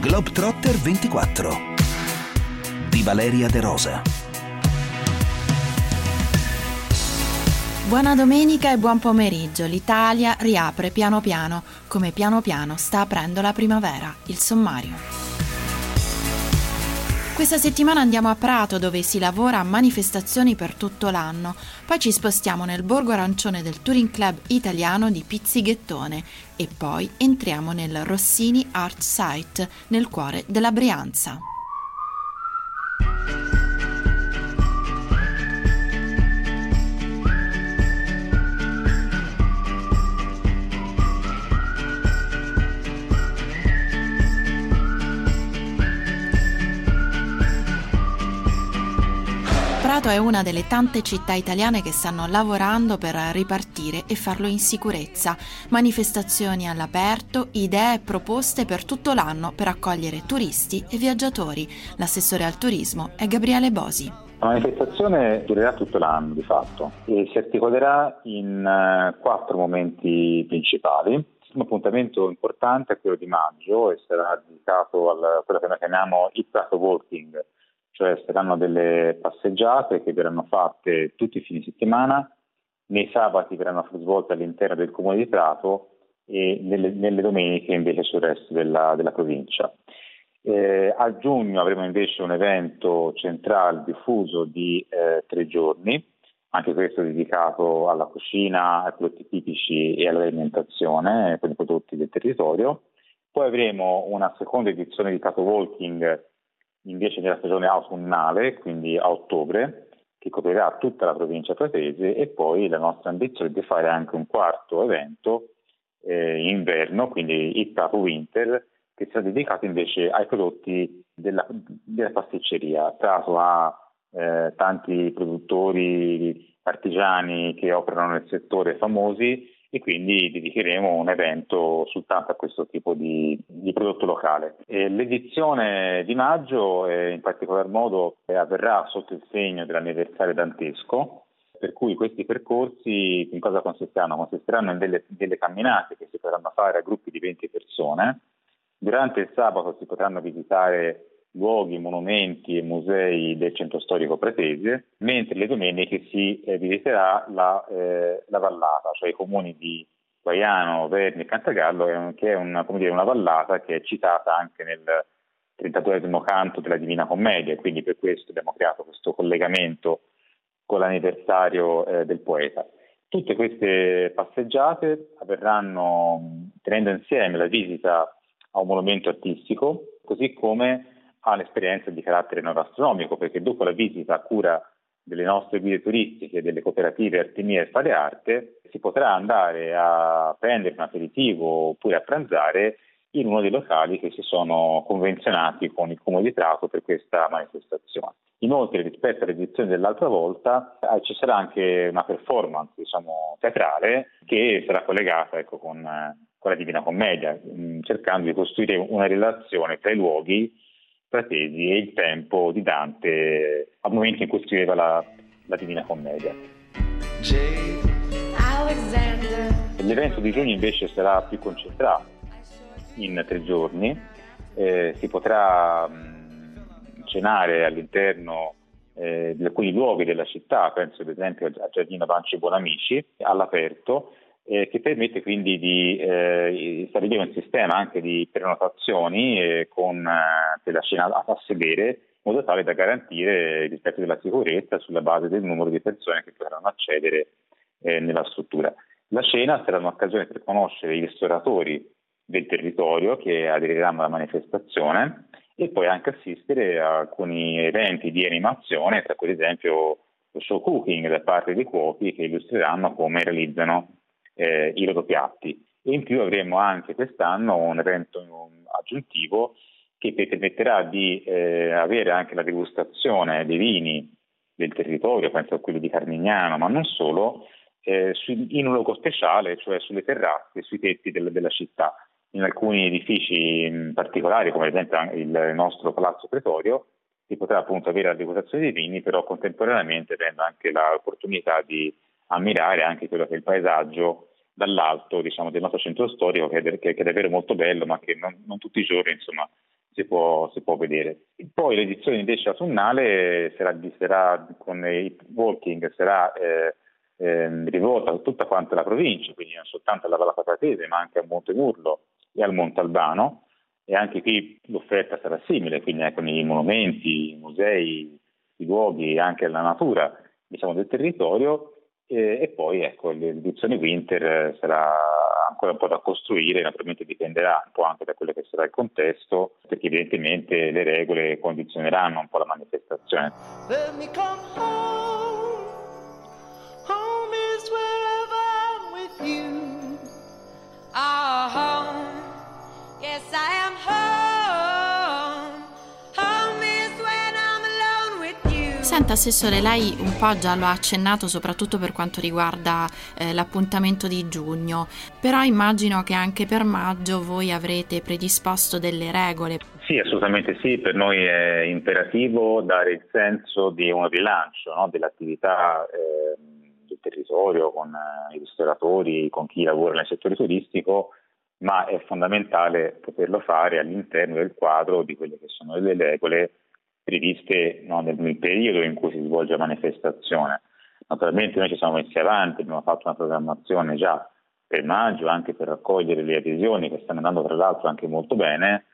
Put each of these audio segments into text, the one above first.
Globetrotter 24 di Valeria De Rosa. Buona domenica e buon pomeriggio. L'Italia riapre piano piano, come piano piano sta aprendo la primavera. Il sommario. Questa settimana andiamo a Prato dove si lavora a manifestazioni per tutto l'anno, poi ci spostiamo nel borgo arancione del Touring Club italiano di Pizzighettone e poi entriamo nel Rossini Art Site nel cuore della Brianza. Prato è una delle tante città italiane che stanno lavorando per ripartire e farlo in sicurezza. Manifestazioni all'aperto, idee e proposte per tutto l'anno per accogliere turisti e viaggiatori. L'assessore al turismo è Gabriele Bosi. La manifestazione durerà tutto l'anno di fatto e si articolerà in uh, quattro momenti principali. Un appuntamento importante è quello di maggio e sarà dedicato a quello che noi chiamiamo il Prato Walking, cioè saranno delle passeggiate che verranno fatte tutti i fine settimana, nei sabati verranno svolte all'interno del comune di Prato e nelle, nelle domeniche invece sul resto della, della provincia. Eh, a giugno avremo invece un evento centrale diffuso di eh, tre giorni, anche questo dedicato alla cucina, ai prodotti tipici e all'alimentazione con i prodotti del territorio. Poi avremo una seconda edizione di Prato Walking invece nella stagione autunnale, quindi a ottobre, che coprirà tutta la provincia pratese e poi la nostra ambizione è di fare anche un quarto evento eh, inverno, quindi il Capo Winter, che sarà dedicato invece ai prodotti della, della pasticceria. Prato ha eh, tanti produttori artigiani che operano nel settore famosi e quindi dedicheremo un evento soltanto a questo tipo di, di prodotto locale. E l'edizione di maggio eh, in particolar modo eh, avverrà sotto il segno dell'anniversario dantesco, per cui questi percorsi in cosa consisteranno? Consisteranno in delle, delle camminate che si potranno fare a gruppi di 20 persone. Durante il sabato si potranno visitare luoghi, monumenti e musei del centro storico pretese, mentre le domeniche si eh, visiterà la, eh, la, vallata, cioè i comuni di Guaiano, Verni e Cantagallo, che è una, dire, una, vallata che è citata anche nel 32 canto della Divina Commedia, quindi per questo abbiamo creato questo collegamento con l'anniversario eh, del poeta. Tutte queste passeggiate avverranno tenendo insieme la visita a un monumento artistico, così come ha un'esperienza di carattere non astronomico, perché dopo la visita a cura delle nostre guide turistiche, delle cooperative Artemia e Fare Arte, si potrà andare a prendere un aperitivo oppure a pranzare in uno dei locali che si sono convenzionati con il Comune di Prato per questa manifestazione. Inoltre, rispetto all'edizione dell'altra volta, eh, ci sarà anche una performance diciamo, teatrale che sarà collegata ecco, con, eh, con la Divina Commedia, mm, cercando di costruire una relazione tra i luoghi Pratesi e il tempo di Dante al momento in cui scriveva la, la Divina Commedia. L'evento di giugno invece sarà più concentrato in tre giorni, eh, si potrà mh, cenare all'interno eh, di alcuni luoghi della città, penso ad esempio a Giardino Banci Buonamici, all'aperto, eh, che permette quindi di eh, stabilire un sistema anche di prenotazioni eh, con eh, la scena a, sedere in modo tale da garantire il rispetto della sicurezza sulla base del numero di persone che potranno accedere eh, nella struttura. La cena sarà un'occasione per conoscere i ristoratori del territorio che aderiranno alla manifestazione e poi anche assistere a alcuni eventi di animazione, tra cui ad esempio lo show cooking da parte dei cuochi che illustreranno come realizzano eh, i loro piatti. E in più avremo anche quest'anno un evento aggiuntivo che permetterà di eh, avere anche la degustazione dei vini del territorio, penso a quelli di Carmignano, ma non solo, eh, su, in un luogo speciale, cioè sulle terrazze, sui tetti del, della città. In alcuni edifici particolari, come ad esempio il nostro Palazzo Pretorio, si potrà appunto avere la degustazione dei vini, però contemporaneamente avendo anche l'opportunità di ammirare anche quello che è il paesaggio dall'alto diciamo, del nostro centro storico che è, che è, davvero molto bello ma che non, non tutti i giorni insomma, si può, si può vedere. Poi l'edizione invece autunnale sarà, sarà con i walking, sarà eh, eh, rivolta a tutta quanta la provincia, quindi non soltanto alla Valle Patratese, ma anche a Montemurlo e al Montalbano. E anche qui l'offerta sarà simile, quindi con i monumenti, i musei, i luoghi, anche la natura diciamo, del territorio. E, poi ecco, l'edizione Winter sarà ancora un po' da costruire, naturalmente dipenderà un po' anche da quello che sarà il contesto, perché evidentemente le regole condizioneranno un po' la manifestazione. Senta Assessore, lei un po' già lo ha accennato soprattutto per quanto riguarda eh, l'appuntamento di giugno, però immagino che anche per maggio voi avrete predisposto delle regole. Sì, assolutamente sì, per noi è imperativo dare il senso di un rilancio no? dell'attività eh, del territorio con eh, i ristoratori, con chi lavora nel settore turistico, ma è fondamentale poterlo fare all'interno del quadro di quelle che sono le regole previste no, nel, nel, periodo in cui si svolge la manifestazione. Naturalmente noi ci siamo messi avanti, abbiamo fatto una programmazione già per maggio anche per raccogliere le adesioni che stanno andando tra l'altro anche molto bene.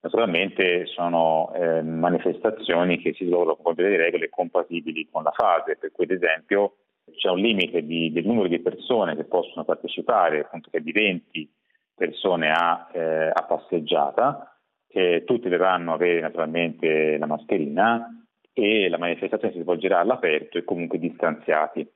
Naturalmente sono eh, manifestazioni che si svolgono con delle regole compatibili con la fase, per cui ad esempio c'è un limite di, del numero di persone che possono partecipare, appunto che è di 20 persone a, eh, a passeggiata, eh, tutti dovranno avere naturalmente la mascherina e la manifestazione si svolgerà all'aperto e comunque distanziati.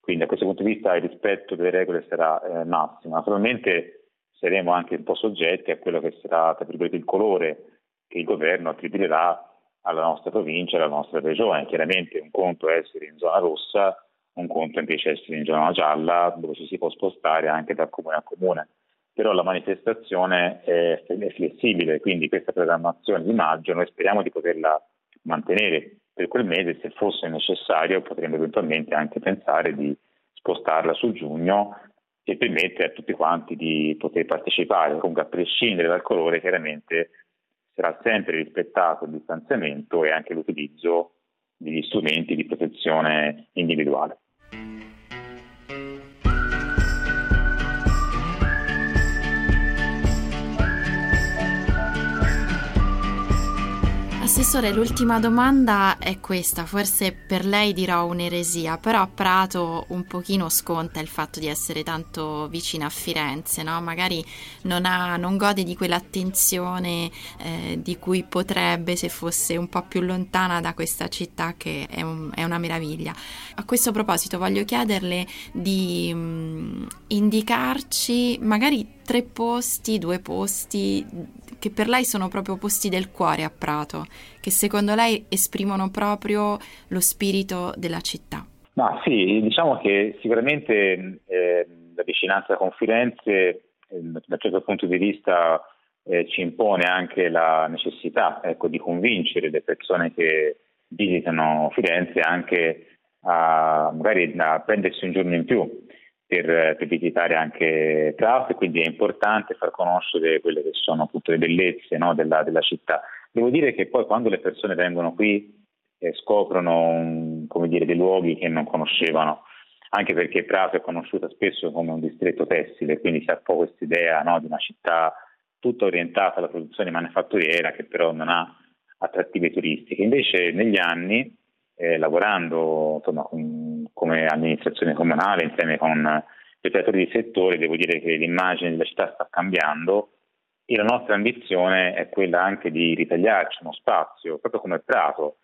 Quindi da questo punto di vista il rispetto delle regole sarà eh, massimo. Naturalmente saremo anche un po' soggetti a quello che sarà il colore che il governo attribuirà alla nostra provincia, alla nostra regione. Chiaramente un conto è essere in zona rossa, un conto invece è essere in zona gialla, dove ci si può spostare anche da comune a comune però la manifestazione è, flessibile, quindi questa programmazione di maggio noi speriamo di poterla mantenere per quel mese, se fosse necessario potremmo eventualmente anche pensare di spostarla su giugno e permettere a tutti quanti di poter partecipare, comunque a prescindere dal colore chiaramente sarà sempre rispettato il distanziamento e anche l'utilizzo degli strumenti di protezione individuale. Assessore, l'ultima domanda è questa, forse per lei dirò un'eresia, però Prato un pochino sconta il fatto di essere tanto vicina a Firenze, no? magari non, ha, non, gode di quell'attenzione eh, di cui potrebbe se fosse un po' più lontana da questa città che è, un, è una meraviglia. A questo proposito voglio chiederle di mh, mm, indicarci magari tre posti, due posti che per lei sono proprio posti del cuore a Prato, che secondo lei esprimono proprio lo spirito della città. Ma sì, diciamo che sicuramente eh, la vicinanza con Firenze, eh, da un certo punto di vista, eh, ci impone anche la necessità ecco, di convincere le persone che visitano Firenze anche a magari a prendersi un giorno in più per, per, visitare anche e quindi è importante far conoscere quelle che sono appunto le bellezze no, della, della, città. Devo dire che poi quando le persone vengono qui eh, scoprono come dire, dei luoghi che non conoscevano, anche perché Prato è conosciuta spesso come un distretto tessile, quindi si ha un po' questa idea no, di una città tutta orientata alla produzione manifatturiera che però non ha attrattive turistiche. Invece negli anni, eh, lavorando insomma, con come amministrazione comunale, insieme con gli operatori di settore, devo dire che l'immagine della città sta cambiando e la nostra ambizione è quella anche di ritagliarci uno spazio, proprio come Prato,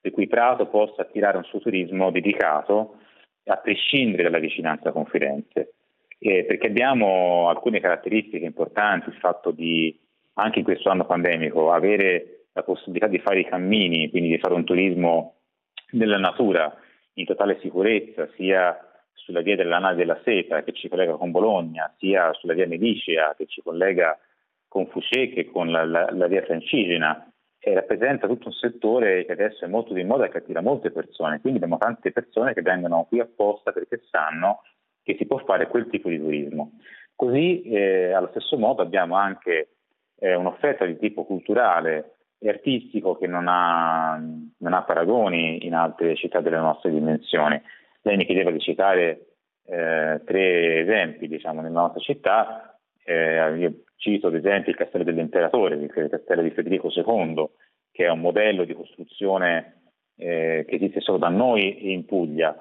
per cui Prato possa attirare un suo turismo dedicato a prescindere dalla vicinanza con Firenze. Eh, perché abbiamo alcune caratteristiche importanti, il fatto di, anche in questo anno pandemico, avere la possibilità di fare i cammini, quindi di fare un turismo nella natura, in totale sicurezza sia sulla via della nave della Seta che ci collega con Bologna, sia sulla via Medicea che ci collega con Fouché che con la, la, la via Francigena e rappresenta tutto un settore che adesso è molto di moda e che attira molte persone, quindi abbiamo tante persone che vengono qui apposta perché sanno che si può fare quel tipo di turismo. Così eh, allo stesso modo abbiamo anche eh, un'offerta di tipo culturale e artistico che non ha, non ha, paragoni in altre città delle nostre dimensioni. Lei mi chiedeva di citare eh, tre esempi diciamo, nella nostra città, eh, io cito ad esempio il Castello dell'Imperatore, il Castello di Federico II, che è un modello di costruzione eh, che esiste solo da noi in Puglia.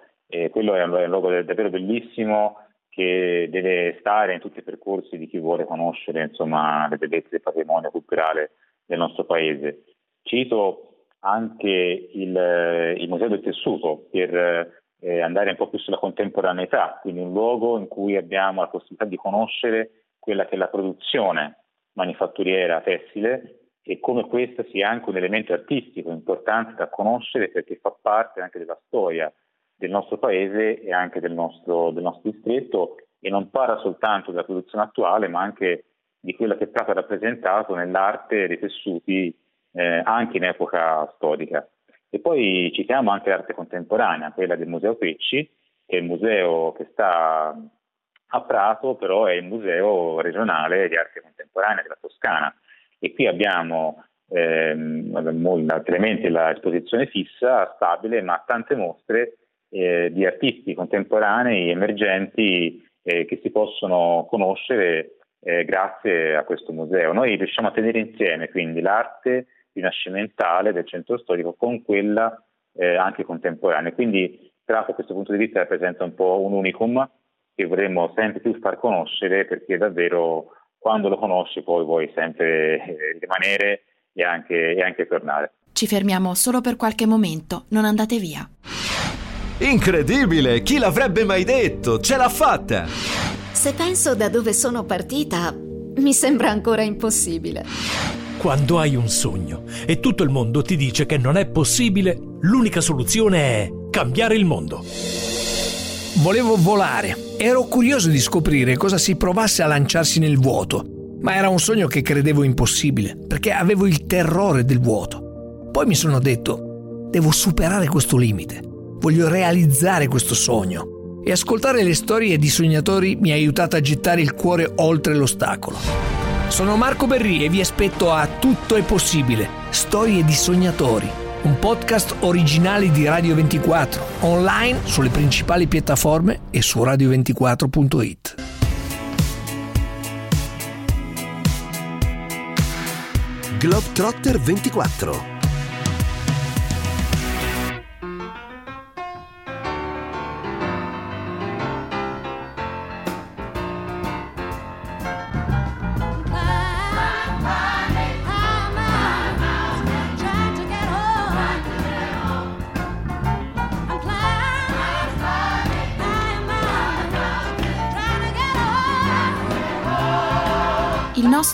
quello è un, è un luogo davvero bellissimo che deve stare in tutti i percorsi di chi vuole conoscere insomma, le bellezze del patrimonio culturale del nostro paese. Cito anche il, il Museo del Tessuto per eh, andare un po' più sulla contemporaneità, quindi un luogo in cui abbiamo la possibilità di conoscere quella che è la produzione manifatturiera tessile e come questa sia anche un elemento artistico importante da conoscere perché fa parte anche della storia del nostro paese e anche del nostro, del nostro distretto e non parla soltanto della produzione attuale ma anche di quello che è stato rappresentato nell'arte dei tessuti eh, anche in epoca storica. E poi citiamo anche l'arte contemporanea, quella del Museo Pecci, che è il museo che sta a Prato, però è il museo regionale di arte contemporanea della Toscana. E qui abbiamo ehm, chiaramente l'esposizione fissa, stabile, ma tante mostre eh, di artisti contemporanei emergenti eh, che si possono conoscere eh, grazie a questo museo. Noi riusciamo a tenere insieme quindi l'arte rinascimentale del centro storico con quella eh, anche contemporanea. Quindi Prato da questo punto di vista rappresenta un po' un unicum che vorremmo sempre più far conoscere perché davvero quando lo conosci poi vuoi sempre eh, rimanere e anche, e anche tornare. Ci fermiamo solo per qualche momento, non andate via. Incredibile! Chi l'avrebbe mai detto? Ce l'ha fatta! Se penso da dove sono partita, mi sembra ancora impossibile. Quando hai un sogno e tutto il mondo ti dice che non è possibile, l'unica soluzione è cambiare il mondo. Volevo volare. Ero curioso di scoprire cosa si provasse a lanciarsi nel vuoto, ma era un sogno che credevo impossibile, perché avevo il terrore del vuoto. Poi mi sono detto, devo superare questo limite, voglio realizzare questo sogno. E ascoltare le storie di sognatori mi ha aiutato a gettare il cuore oltre l'ostacolo. Sono Marco Berri e vi aspetto a Tutto è possibile, storie di sognatori, un podcast originale di Radio 24, online sulle principali piattaforme e su radio24.it. Globetrotter 24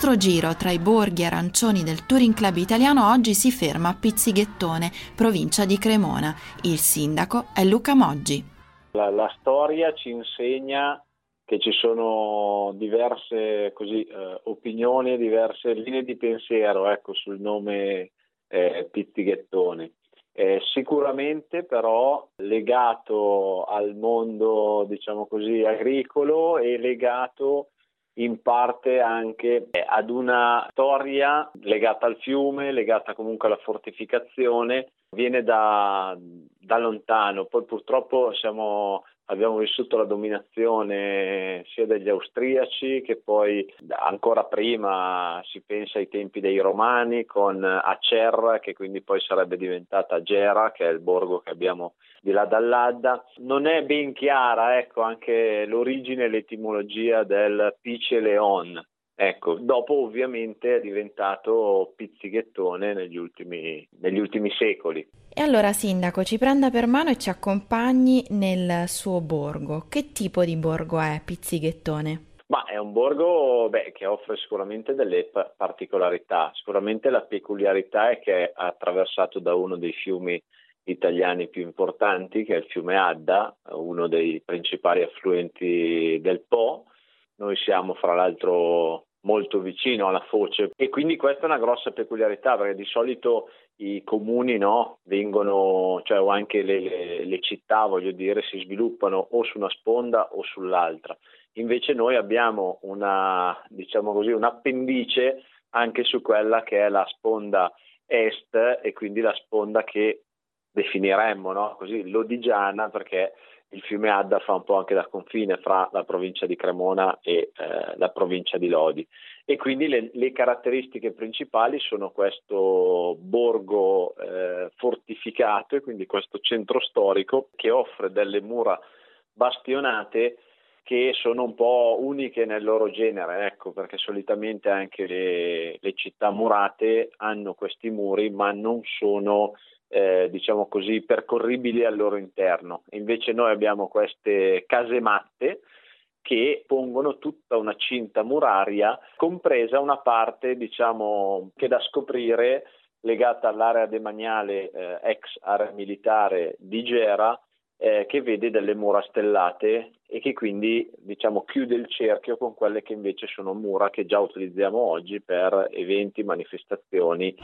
nostro giro tra i borghi arancioni del Touring Club italiano oggi si ferma a Pizzighettone, provincia di Cremona. Il sindaco è Luca Moggi. La, la storia ci insegna che ci sono diverse così, eh, opinioni, diverse linee di pensiero ecco, sul nome eh, Pizzighettone. Eh, sicuramente però legato al mondo diciamo così agricolo e legato in parte anche eh, ad una storia legata al fiume, legata comunque alla fortificazione, viene da, da lontano, poi purtroppo siamo abbiamo vissuto la dominazione sia degli austriaci che poi ancora prima si pensa ai tempi dei romani con Acerra che quindi poi sarebbe diventata Gera che è il borgo che abbiamo di là dall'Adda. Non è ben chiara ecco, anche l'origine e l'etimologia del Pice Leon. Ecco, dopo ovviamente è diventato pizzighettone negli ultimi, negli ultimi secoli. E allora, Sindaco, ci prenda per mano e ci accompagni nel suo borgo. Che tipo di borgo è Pizzighettone? Ma è un borgo beh, che offre sicuramente delle particolarità. Sicuramente la peculiarità è che è attraversato da uno dei fiumi italiani più importanti, che è il fiume Adda, uno dei principali affluenti del Po. Noi siamo fra l'altro molto vicino alla foce e quindi questa è una grossa peculiarità perché di solito i comuni no, vengono, cioè o anche le, le, le, città voglio dire, si sviluppano o su una sponda o sull'altra. Invece noi abbiamo una, diciamo così, un appendice anche su quella che è la sponda est e quindi la sponda che definiremmo no? così lodigiana perché il fiume Adda fa un po' anche da confine fra la provincia di Cremona e eh, la provincia di Lodi e quindi le, le caratteristiche principali sono questo borgo eh, fortificato e quindi questo centro storico che offre delle mura bastionate che sono un po' uniche nel loro genere, ecco, perché solitamente anche le, le città murate hanno questi muri, ma non sono eh, diciamo così, percorribili al loro interno. Invece noi abbiamo queste casematte che pongono tutta una cinta muraria, compresa una parte, diciamo, che da scoprire legata all'area demaniale eh, ex area militare di Gera, eh, che vede delle mura stellate e che quindi diciamo, chiude il cerchio con quelle che invece sono mura che già utilizziamo oggi per eventi, manifestazioni.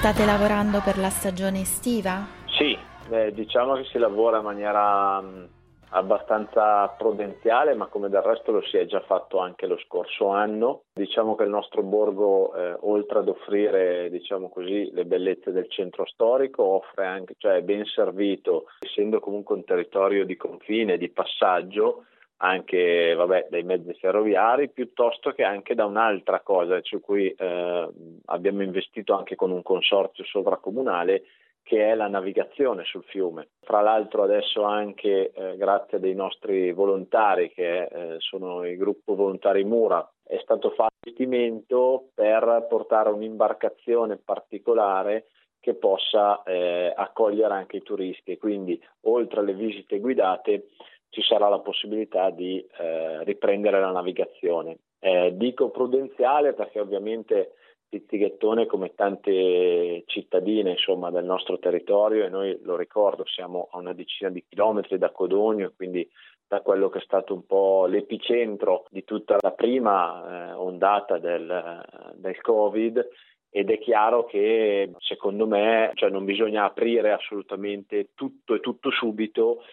State lavorando per la stagione estiva? Sì, eh, diciamo che si lavora in maniera mh, abbastanza prudenziale, ma come del resto lo si è già fatto anche lo scorso anno. Diciamo che il nostro borgo, eh, oltre ad offrire diciamo così, le bellezze del centro storico, offre anche, cioè è ben servito, essendo comunque un territorio di confine, di passaggio, anche vabbè, dai mezzi ferroviari, piuttosto che anche da un'altra cosa su cui eh, abbiamo investito anche con un consorzio sovracomunale che è la navigazione sul fiume. Fra l'altro adesso anche eh, grazie a dei nostri volontari che eh, sono il gruppo volontari Mura è stato fatto investimento per portare un'imbarcazione particolare che possa eh, accogliere anche i turisti quindi oltre alle visite guidate ci sarà la possibilità di eh, riprendere la navigazione. Eh, dico prudenziale perché ovviamente Pizzighettone, come tante cittadine insomma, del nostro territorio, e noi lo ricordo, siamo a una decina di chilometri da Codogno, quindi da quello che è stato un po' l'epicentro di tutta la prima eh, ondata del, del Covid, ed è chiaro che secondo me cioè, non bisogna aprire assolutamente tutto e tutto subito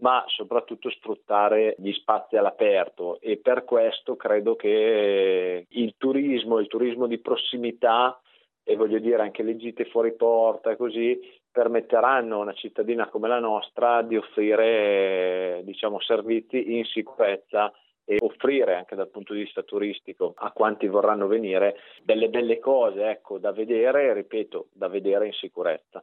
ma soprattutto sfruttare gli spazi all'aperto e per questo credo che il turismo, il turismo di prossimità e voglio dire anche le gite fuori porta così permetteranno a una cittadina come la nostra di offrire diciamo, servizi in sicurezza e offrire anche dal punto di vista turistico a quanti vorranno venire delle belle cose ecco, da vedere, ripeto, da vedere in sicurezza.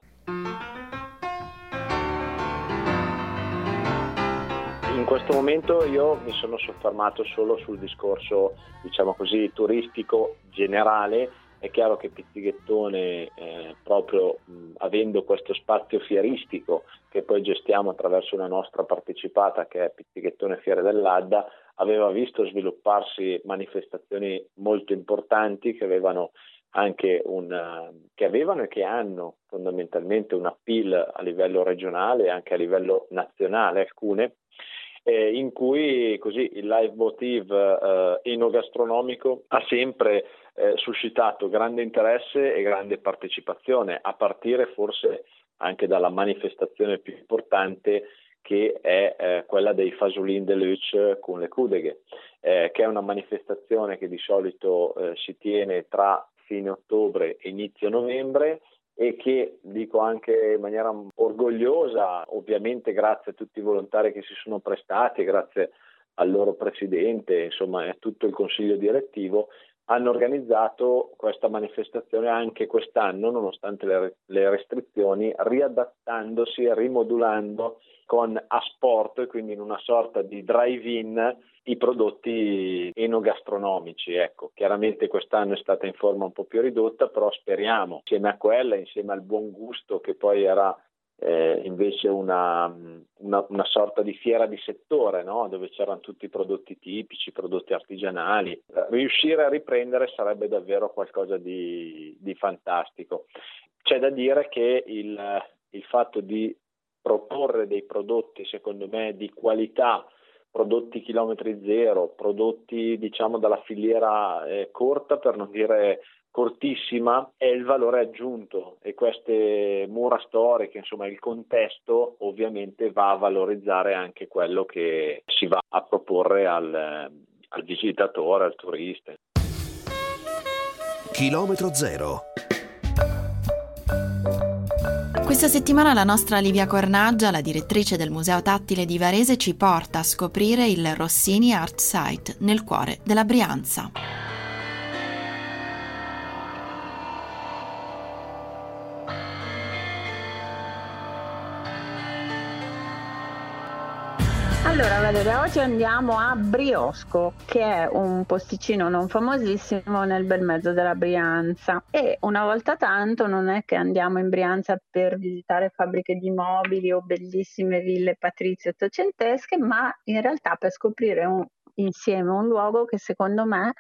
In questo momento io mi sono soffermato solo sul discorso, diciamo così, turistico generale. È chiaro che Pizzighettone, eh, proprio mh, avendo questo spazio fieristico che poi gestiamo attraverso una nostra partecipata che è Pizzighettone Fiere dell'Adda, aveva visto svilupparsi manifestazioni molto importanti che avevano anche un, che avevano e che hanno fondamentalmente un appeal a livello regionale e anche a livello nazionale alcune eh, in cui così il live motive eh, enogastronomico ha sempre eh, suscitato grande interesse e grande partecipazione, a partire forse anche dalla manifestazione più importante che è eh, quella dei Fasulin de Luce con le Cudeghe, eh, che è una manifestazione che di solito eh, si tiene tra fine ottobre e inizio novembre e che dico anche in maniera orgogliosa, ovviamente grazie a tutti i volontari che si sono prestati, grazie al loro presidente, insomma a tutto il consiglio direttivo, hanno organizzato questa manifestazione anche quest'anno, nonostante le, le restrizioni, riadattandosi e rimodulando con asporto, quindi in una sorta di drive-in, i prodotti enogastronomici. Ecco, chiaramente quest'anno è stata in forma un po' più ridotta, però speriamo, insieme a quella, insieme al buon gusto che poi era eh, invece una, una, una, sorta di fiera di settore no? dove c'erano tutti i prodotti tipici, prodotti artigianali. Riuscire a riprendere sarebbe davvero qualcosa di, di fantastico. C'è da dire che il, il fatto di proporre dei prodotti, secondo me, di qualità, prodotti chilometri zero, prodotti diciamo dalla filiera eh, corta, per non dire cortissima è il valore aggiunto e queste mura storiche, insomma il contesto ovviamente va a valorizzare anche quello che si va a proporre al, al visitatore, al turista. Chilometro zero. Questa settimana la nostra Livia Cornaggia, la direttrice del Museo Tattile di Varese, ci porta a scoprire il Rossini Art Site nel cuore della Brianza. Allora Valeria, oggi andiamo a Briosco, che è un posticino non famosissimo nel bel mezzo della Brianza. E una volta tanto non è che andiamo in Brianza per visitare fabbriche di mobili o bellissime ville patrizie ottocentesche, ma in realtà per scoprire un, insieme un luogo che secondo me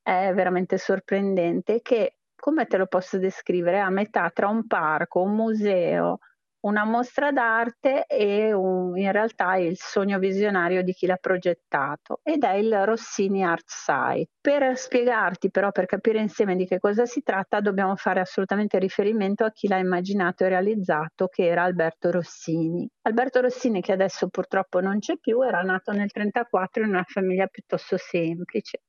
è veramente sorprendente, che come te lo posso descrivere, a metà tra un parco, un museo, una mostra d'arte e un, in realtà è il sogno visionario di chi l'ha progettato ed è il Rossini Art Site. Per spiegarti però, per capire insieme di che cosa si tratta, dobbiamo fare assolutamente riferimento a chi l'ha immaginato e realizzato, che era Alberto Rossini. Alberto Rossini, che adesso purtroppo non c'è più, era nato nel 1934 in una famiglia piuttosto semplice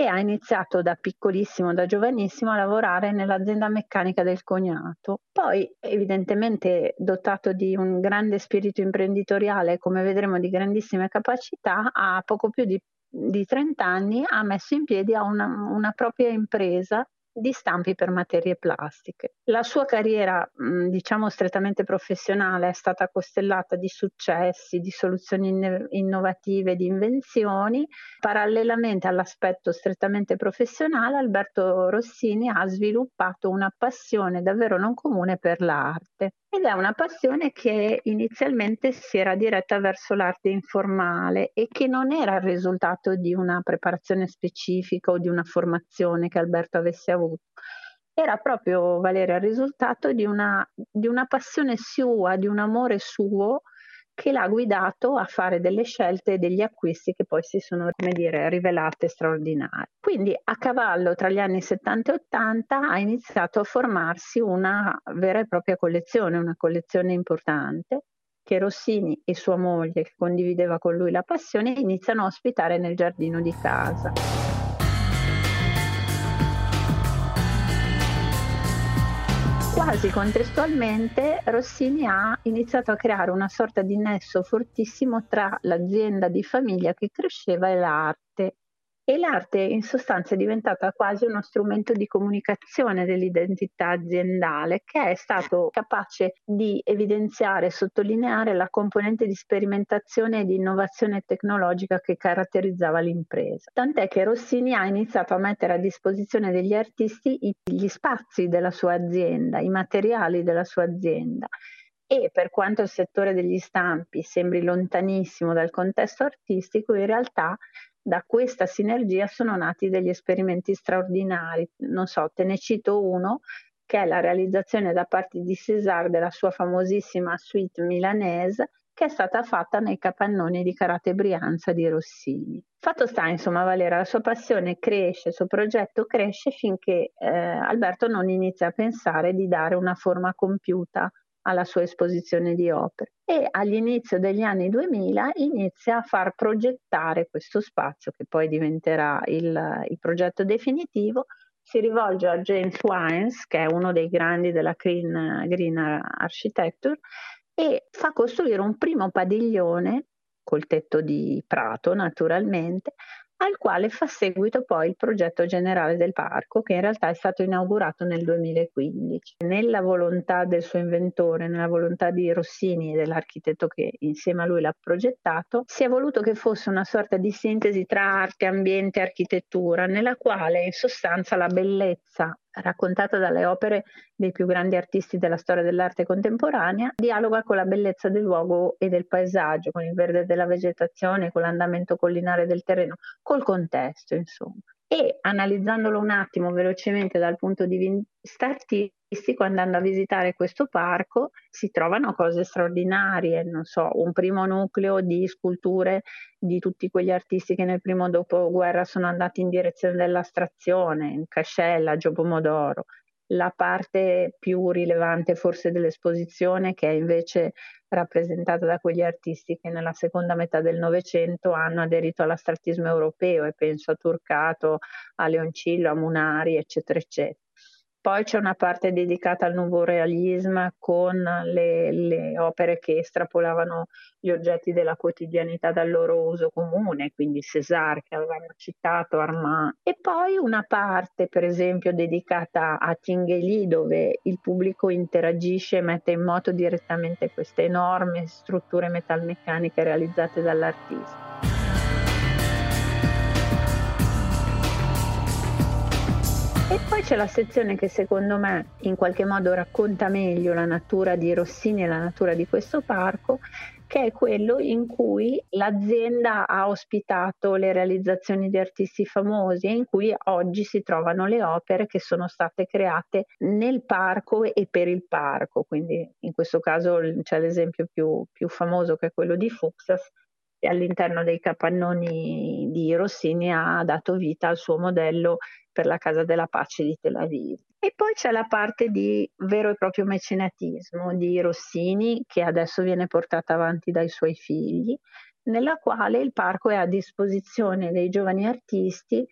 e ha iniziato da piccolissimo, da giovanissimo, a lavorare nell'azienda meccanica del cognato. Poi, evidentemente, dotato di un grande spirito imprenditoriale, come vedremo di grandissime capacità, a poco più di, di 30 anni ha messo in piedi una, una propria impresa di stampi per materie plastiche. La sua carriera, diciamo strettamente professionale, è stata costellata di successi, di soluzioni innovative, di invenzioni. Parallelamente all'aspetto strettamente professionale, Alberto Rossini ha sviluppato una passione davvero non comune per l'arte ed è una passione che inizialmente si era diretta verso l'arte informale e che non era il risultato di una preparazione specifica o di una formazione che Alberto avesse avuto. Era proprio, Valeria, il risultato di una, di una passione sua, di un amore suo che l'ha guidato a fare delle scelte e degli acquisti che poi si sono, come dire, rivelate straordinari. Quindi a cavallo tra gli anni 70 e 80 ha iniziato a formarsi una vera e propria collezione, una collezione importante che Rossini e sua moglie, che condivideva con lui la passione, iniziano a ospitare nel giardino di casa. Quasi contestualmente Rossini ha iniziato a creare una sorta di nesso fortissimo tra l'azienda di famiglia che cresceva e l'arte e l'arte in sostanza è diventata quasi uno strumento di comunicazione dell'identità aziendale che è stato capace di evidenziare e sottolineare la componente di sperimentazione e di innovazione tecnologica che caratterizzava l'impresa. Tant'è che Rossini ha iniziato a mettere a disposizione degli artisti gli spazi della sua azienda, i materiali della sua azienda e per quanto il settore degli stampi sembri lontanissimo dal contesto artistico, in realtà da questa sinergia sono nati degli esperimenti straordinari. Non so, te ne cito uno che è la realizzazione da parte di César della sua famosissima suite milanese che è stata fatta nei capannoni di Karate Brianza di Rossini. Fatto sta, insomma, Valera, la sua passione cresce, il suo progetto cresce finché eh, Alberto non inizia a pensare di dare una forma compiuta alla sua esposizione di opere. E all'inizio degli anni 2000 inizia a far progettare questo spazio che poi diventerà il, il progetto definitivo. Si rivolge a James Wines, che è uno dei grandi della Green, Green Architecture, e fa costruire un primo padiglione col tetto di prato, naturalmente, al quale fa seguito poi il progetto generale del parco, che in realtà è stato inaugurato nel 2015. Nella volontà del suo inventore, nella volontà di Rossini e dell'architetto che insieme a lui l'ha progettato, si è voluto che fosse una sorta di sintesi tra arte, ambiente e architettura, nella quale in sostanza la bellezza raccontata dalle opere dei più grandi artisti della storia dell'arte contemporanea, dialoga con la bellezza del luogo e del paesaggio, con il verde della vegetazione, con l'andamento collinare del terreno, col contesto, insomma. E analizzandolo un attimo velocemente dal punto di vista artistico, andando a visitare questo parco, si trovano cose straordinarie, non so, un primo nucleo di sculture di tutti quegli artisti che nel primo dopoguerra sono andati in direzione dell'astrazione, Cascella, Gio Pomodoro, la parte più rilevante forse dell'esposizione che è invece rappresentata da quegli artisti che nella seconda metà del Novecento hanno aderito all'astrattismo europeo e penso a Turcato, a Leoncillo, a Munari, eccetera, eccetera. Poi c'è una parte dedicata al nuovo realismo con le, le, opere che estrapolavano gli oggetti della quotidianità dal loro uso comune, quindi César che avevamo citato, Armand. E poi una parte, per esempio, dedicata a Tinguely dove il pubblico interagisce e mette in moto direttamente queste enormi strutture metalmeccaniche realizzate dall'artista. E poi c'è la sezione che secondo me in qualche modo racconta meglio la natura di Rossini e la natura di questo parco, che è quello in cui l'azienda ha ospitato le realizzazioni di artisti famosi e in cui oggi si trovano le opere che sono state create nel parco e per il parco. Quindi in questo caso c'è l'esempio più, più famoso che è quello di Fuxas, all'interno dei capannoni di Rossini ha dato vita al suo modello per la Casa della Pace di Tel Aviv. E poi c'è la parte di vero e proprio mecenatismo di Rossini, che adesso viene portata avanti dai suoi figli, nella quale il parco è a disposizione dei giovani artisti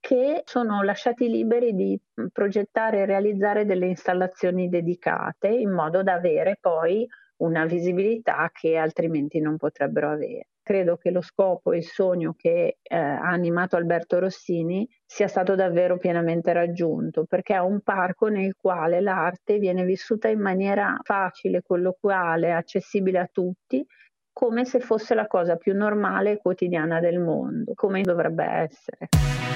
che sono lasciati liberi di progettare e realizzare delle installazioni dedicate in modo da avere poi una visibilità che altrimenti non potrebbero avere. Credo che lo scopo e il sogno che eh, ha animato Alberto Rossini sia stato davvero pienamente raggiunto, perché è un parco nel quale l'arte viene vissuta in maniera facile, colloquiale, accessibile a tutti, come se fosse la cosa più normale e quotidiana del mondo, come dovrebbe essere.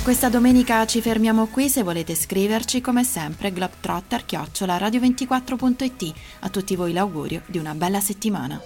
Per questa domenica ci fermiamo qui, se volete scriverci come sempre globetrotter-radio24.it. A tutti voi l'augurio di una bella settimana.